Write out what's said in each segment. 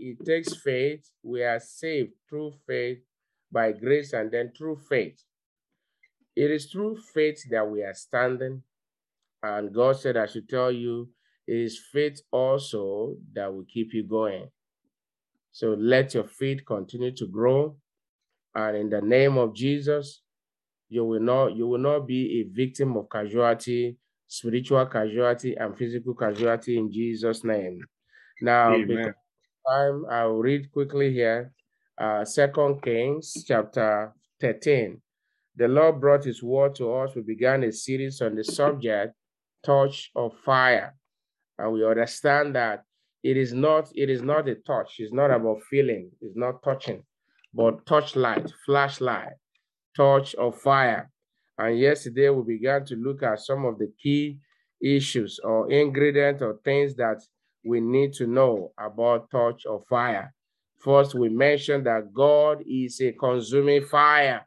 it takes faith. We are saved through faith by grace and then through faith. It is through faith that we are standing. And God said, I should tell you, it is faith also that will keep you going. So let your faith continue to grow. And in the name of Jesus, you will not you will not be a victim of casualty, spiritual casualty, and physical casualty in Jesus' name. Now, because time, I'll read quickly here. Uh, Second Kings chapter 13. The Lord brought his word to us. We began a series on the subject, touch of fire. And we understand that it is not, it is not a touch, it's not about feeling, it's not touching, but touch light, flashlight, touch of fire. And yesterday we began to look at some of the key issues or ingredients or things that we need to know about touch of fire. First, we mentioned that God is a consuming fire.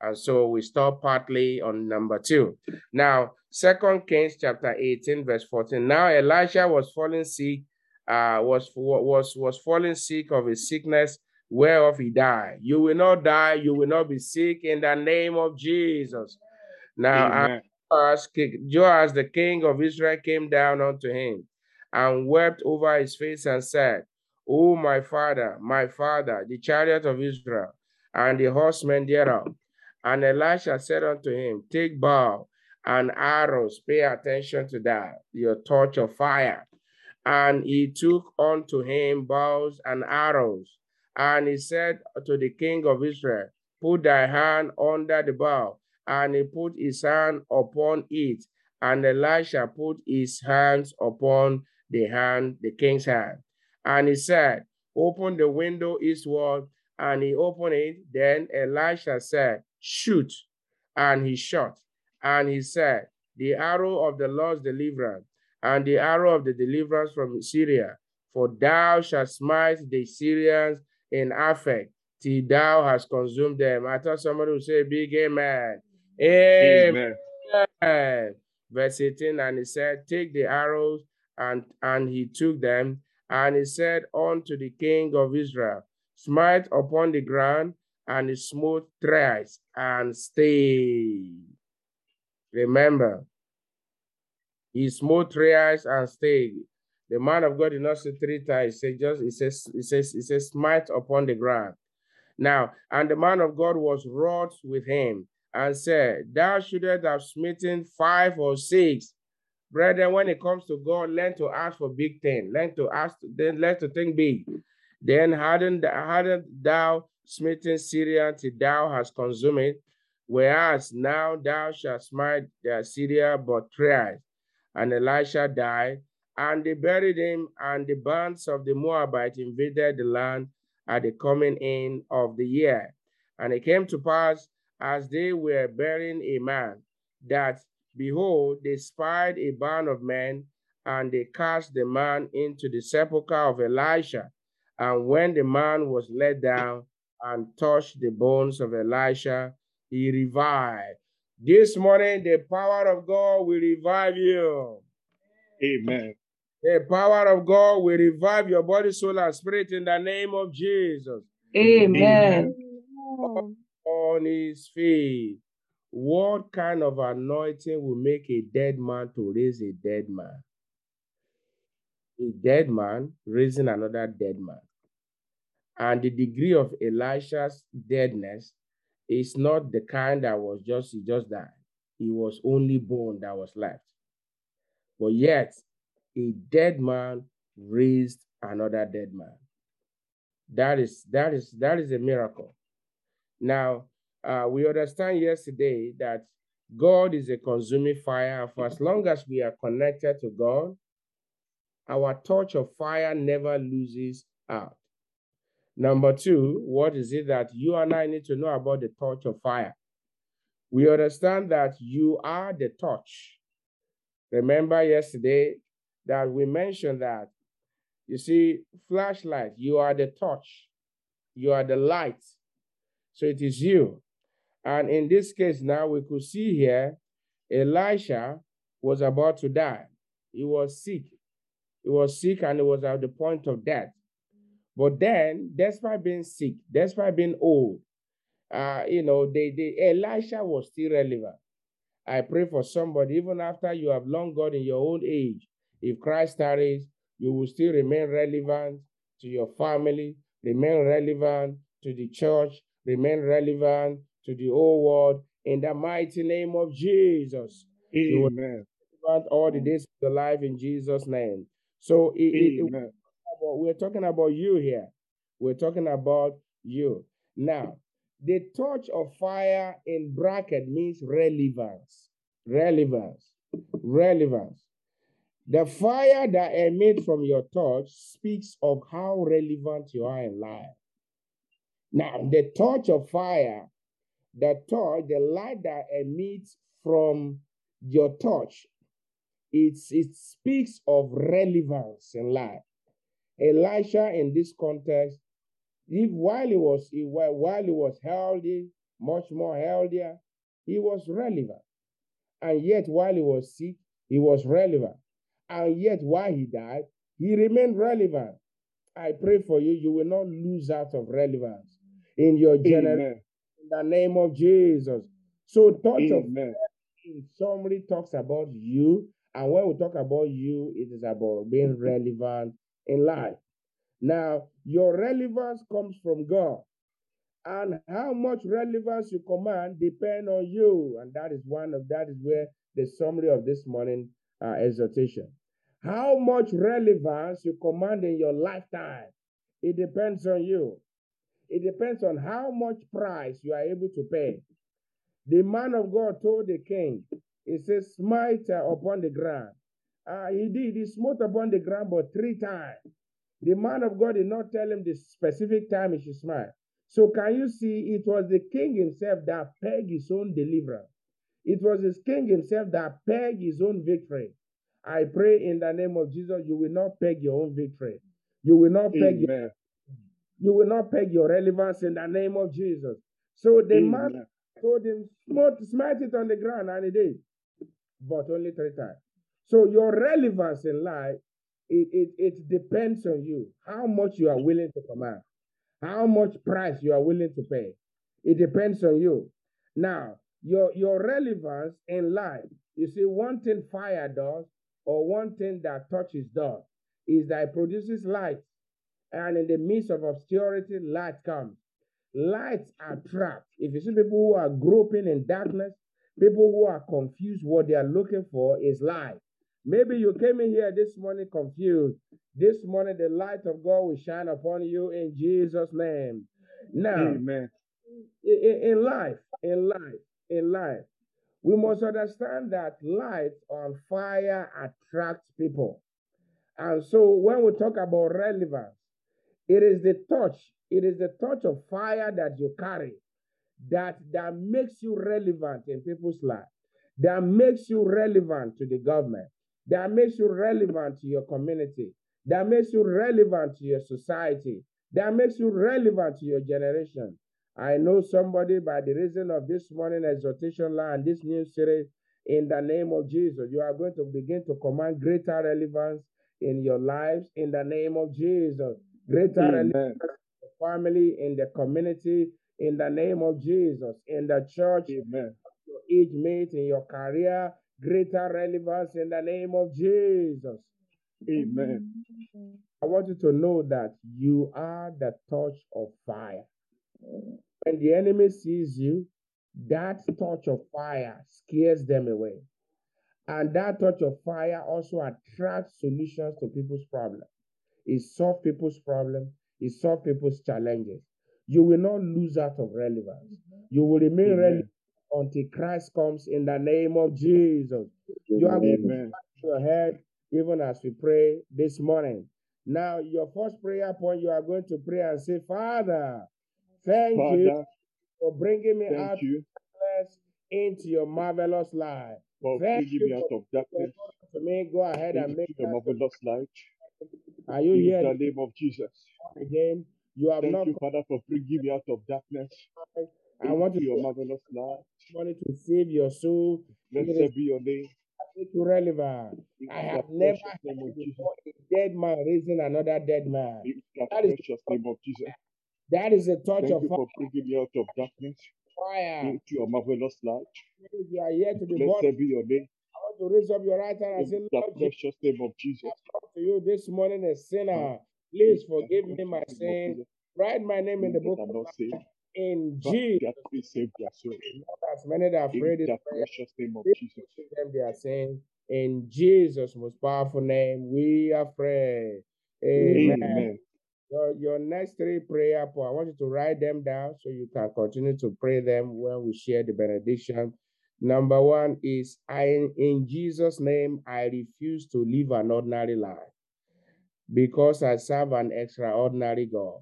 And so we stop partly on number two. Now, Second Kings chapter 18, verse 14. Now Elisha was falling sick, uh, was was was falling sick of a sickness whereof he died. You will not die, you will not be sick in the name of Jesus. Now, as Joash, the king of Israel, came down unto him and wept over his face and said, O my father, my father, the chariot of Israel, and the horsemen thereof. And Elisha said unto him, Take bow and arrows, pay attention to that, your torch of fire. And he took unto him bows and arrows. And he said to the king of Israel, Put thy hand under the bow. And he put his hand upon it. And Elisha put his hands upon the hand, the king's hand. And he said, Open the window eastward. And he opened it. Then Elisha said, Shoot. And he shot. And he said, The arrow of the Lord's deliverance, and the arrow of the deliverance from Syria. For thou shalt smite the Syrians in Aphek, till thou hast consumed them. I thought somebody would say, Big amen. Amen. amen. Verse 18, and he said, Take the arrows and, and he took them, and he said unto the king of Israel, Smite upon the ground, and he smote thrice, and stayed. Remember, he smote thrice and stayed. The man of God did not say three times. He said just he says he says he says smite upon the ground. Now, and the man of God was wroth with him and said, Thou shouldst have smitten five or six, Brethren, when it comes to God, learn to ask for big things. Learn to ask, then learn to think big. Then hadn't, hadn't thou smitten Syria till thou hast consumed it? Whereas now thou shalt smite the Syria but thrice. And Elisha died, and they buried him, and the bands of the Moabites invaded the land at the coming in of the year. And it came to pass, as they were burying a man, that Behold, they spied a band of men, and they cast the man into the sepulchre of Elisha. And when the man was let down and touched the bones of Elisha, he revived. This morning, the power of God will revive you. Amen. The power of God will revive your body, soul, and spirit in the name of Jesus. Amen. On his feet. What kind of anointing will make a dead man to raise a dead man? A dead man raising another dead man. And the degree of Elisha's deadness is not the kind that was just, he just died. He was only bone that was left. But yet, a dead man raised another dead man. That is that is that is a miracle. Now, uh, we understand yesterday that God is a consuming fire. For as long as we are connected to God, our torch of fire never loses out. Number two, what is it that you and I need to know about the torch of fire? We understand that you are the torch. Remember yesterday that we mentioned that, you see, flashlight, you are the torch, you are the light. So it is you. And in this case now, we could see here, Elisha was about to die. He was sick. He was sick and he was at the point of death. But then, despite being sick, despite being old, uh, you know, they, they Elisha was still relevant. I pray for somebody, even after you have long gone in your old age, if Christ tarries, you will still remain relevant to your family, remain relevant to the church, remain relevant to the whole world. In the mighty name of Jesus. Amen. all the days of your life in Jesus' name. So it, it, it, we're talking about you here. We're talking about you. Now, the torch of fire in bracket means relevance. Relevance. Relevance. The fire that emits from your torch speaks of how relevant you are in life. Now, the torch of fire, the torch, the light that emits from your torch, it's, it speaks of relevance in life. Elisha, in this context, if while he was while he was healthy, much more healthier, he was relevant. And yet, while he was sick, he was relevant. And yet, while he died, he remained relevant. I pray for you, you will not lose out of relevance in your generation. The name of Jesus. So, touch Amen. of in summary talks about you. And when we talk about you, it is about being relevant in life. Now, your relevance comes from God. And how much relevance you command depend on you. And that is one of that is where the summary of this morning uh, exhortation. How much relevance you command in your lifetime, it depends on you. It depends on how much price you are able to pay. The man of God told the king, he says, smite upon the ground. Uh, he did, he smote upon the ground but three times. The man of God did not tell him the specific time he should smite. So can you see it was the king himself that pegged his own deliverance. It was his king himself that pegged his own victory. I pray in the name of Jesus, you will not peg your own victory. You will not peg your, you will not peg your relevance in the name of Jesus. So the Amen. man told him, smite it on the ground, and he did, but only three times. So your relevance in life it, it, it depends on you how much you are willing to command, how much price you are willing to pay. It depends on you. Now, your, your relevance in life, you see, one thing fire does, or one thing that touches does, is that it produces light. And in the midst of obscurity, light comes. Light attracts. If you see people who are groping in darkness, people who are confused, what they are looking for is light. Maybe you came in here this morning confused. This morning, the light of God will shine upon you in Jesus' name. Now, Amen. In, in life, in life, in life, we must understand that light on fire attracts people. And so when we talk about relevance, it is the touch, it is the touch of fire that you carry that, that makes you relevant in people's lives, that makes you relevant to the government, that makes you relevant to your community, that makes you relevant to your society, that makes you relevant to your generation. I know somebody by the reason of this morning exhortation line, this new series, in the name of Jesus, you are going to begin to command greater relevance in your lives in the name of Jesus. Greater Amen. relevance in the family, in the community, in the name of Jesus, in the church, Amen. your age mate, in your career, greater relevance in the name of Jesus. Amen. I want you to know that you are the touch of fire. When the enemy sees you, that touch of fire scares them away. And that touch of fire also attracts solutions to people's problems. It solves people's problems, it solves people's challenges. You will not lose out of relevance. Mm-hmm. You will remain Amen. relevant until Christ comes in the name of Jesus. You are going Amen. to your head even as we pray this morning. Now, your first prayer point, you are going to pray and say, Father, thank Father, you for bringing me out you. into your marvelous light. For thank you me out of darkness. To me, go ahead thank and make your marvelous light. Are you in here? In the name of Jesus. Again, you have thank not. you, Father, for bringing me out of darkness. I want your marvelous light. Wanted to save your soul. Blessed be your name. relevant. I have never heard of Jesus. before a dead man raising another dead man. That is name of Jesus. that is a touch Thank of you for bringing me out of darkness fire. into your marvelous light. You are here to be born, Blessed be your name. To raise up your right hand and say, the Lord precious name of Jesus. I come to you this morning a sinner. Please forgive me my sins. Write my name in the book of life. In Jesus' that we save their souls. name. As many that have In prayed the precious name of Jesus. them their sins. In Jesus' most powerful name, we are prayed. Amen. Amen. Your, your next three prayer points, I want you to write them down so you can continue to pray them when we share the benediction. Number one is I in Jesus' name, I refuse to live an ordinary life because I serve an extraordinary God.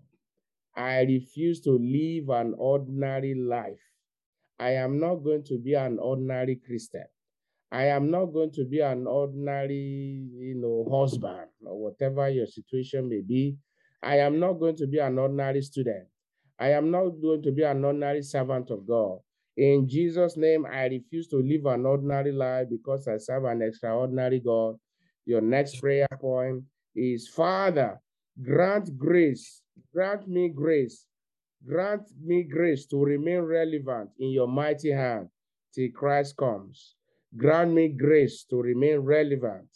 I refuse to live an ordinary life. I am not going to be an ordinary Christian. I am not going to be an ordinary, you know, husband or whatever your situation may be. I am not going to be an ordinary student. I am not going to be an ordinary servant of God. In Jesus' name, I refuse to live an ordinary life because I serve an extraordinary God. Your next prayer point is Father, grant grace, grant me grace, grant me grace to remain relevant in your mighty hand till Christ comes. Grant me grace to remain relevant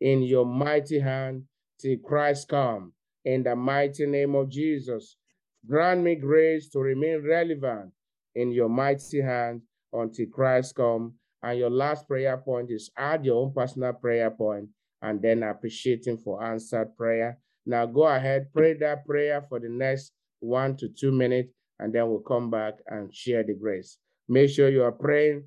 in your mighty hand till Christ comes. In the mighty name of Jesus, grant me grace to remain relevant in your mighty hand until Christ come. And your last prayer point is add your own personal prayer point and then appreciating for answered prayer. Now go ahead, pray that prayer for the next one to two minutes, and then we'll come back and share the grace. Make sure you are praying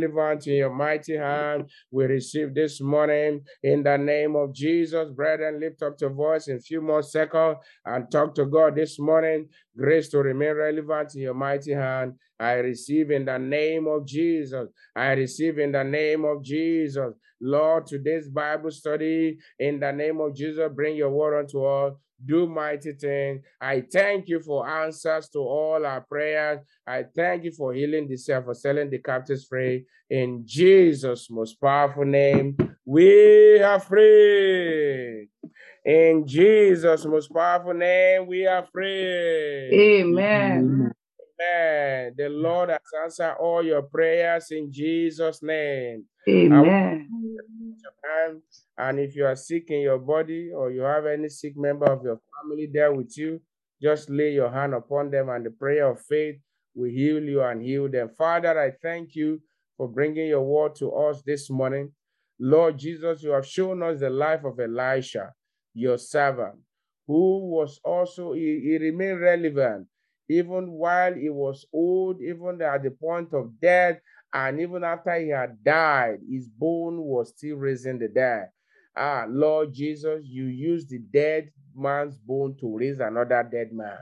relevant in your mighty hand. We receive this morning in the name of Jesus. Brethren, lift up your voice in a few more seconds and talk to God this morning. Grace to remain relevant in your mighty hand. I receive in the name of Jesus. I receive in the name of Jesus. Lord, today's Bible study, in the name of Jesus, bring your word unto us. Do mighty things. I thank you for answers to all our prayers. I thank you for healing the self, for selling the captives free. In Jesus' most powerful name, we are free. In Jesus' most powerful name, we are free. Amen. Amen. The Lord has answered all your prayers in Jesus' name. Amen. And, if you are sick in your body or you have any sick member of your family there with you, just lay your hand upon them and the prayer of faith will heal you and heal them. Father, I thank you for bringing your word to us this morning. Lord Jesus, you have shown us the life of Elisha, your servant, who was also, he, he remained relevant even while he was old, even at the point of death, and even after he had died, his bone was still raising the dead. Ah, Lord Jesus, you use the dead man's bone to raise another dead man.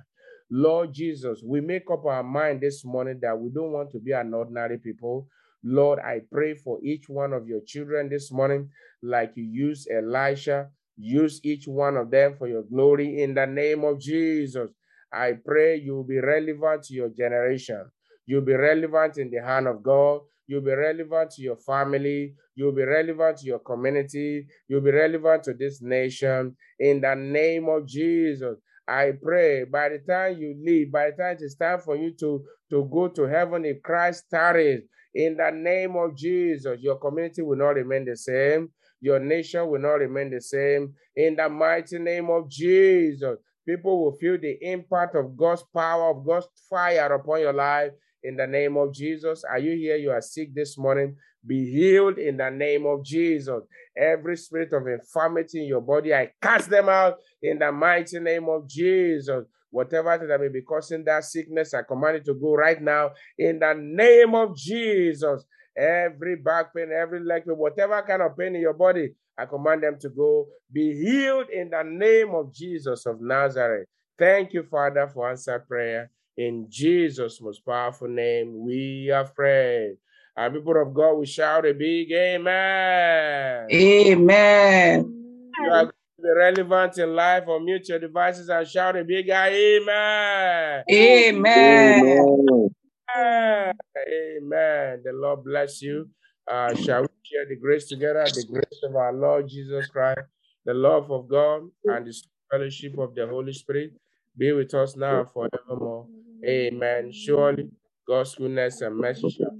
Lord Jesus, we make up our mind this morning that we don't want to be an ordinary people. Lord, I pray for each one of your children this morning, like you used Elisha. Use each one of them for your glory in the name of Jesus. I pray you'll be relevant to your generation. You'll be relevant in the hand of God. You'll be relevant to your family. You'll be relevant to your community. You'll be relevant to this nation. In the name of Jesus, I pray by the time you leave, by the time it's time for you to, to go to heaven, if Christ tarries, in the name of Jesus, your community will not remain the same. Your nation will not remain the same. In the mighty name of Jesus, people will feel the impact of God's power, of God's fire upon your life in the name of Jesus. Are you here? You are sick this morning. Be healed in the name of Jesus. Every spirit of infirmity in your body, I cast them out in the mighty name of Jesus. Whatever that may be causing that sickness, I command it to go right now in the name of Jesus. Every back pain, every leg pain, whatever kind of pain in your body, I command them to go be healed in the name of Jesus of Nazareth. Thank you, Father, for answer prayer. In Jesus' most powerful name, we are prayed. Our people of God, we shout a big amen. Amen. You are be relevant in life or mute your devices and shout a big amen. Amen. Amen. Amen. The Lord bless you. Uh, shall we share the grace together? The grace of our Lord Jesus Christ, the love of God, and the fellowship of the Holy Spirit be with us now forevermore. Amen. Surely God's goodness and mercy shall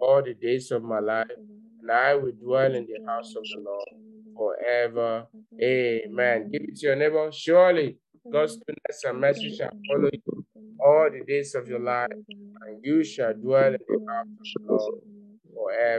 all the days of my life, and I will dwell in the house of the Lord forever. Amen. Give it to your neighbor. Surely God's goodness and mercy shall follow you all the days of your life, you shall dwell in the house of the Lord forever.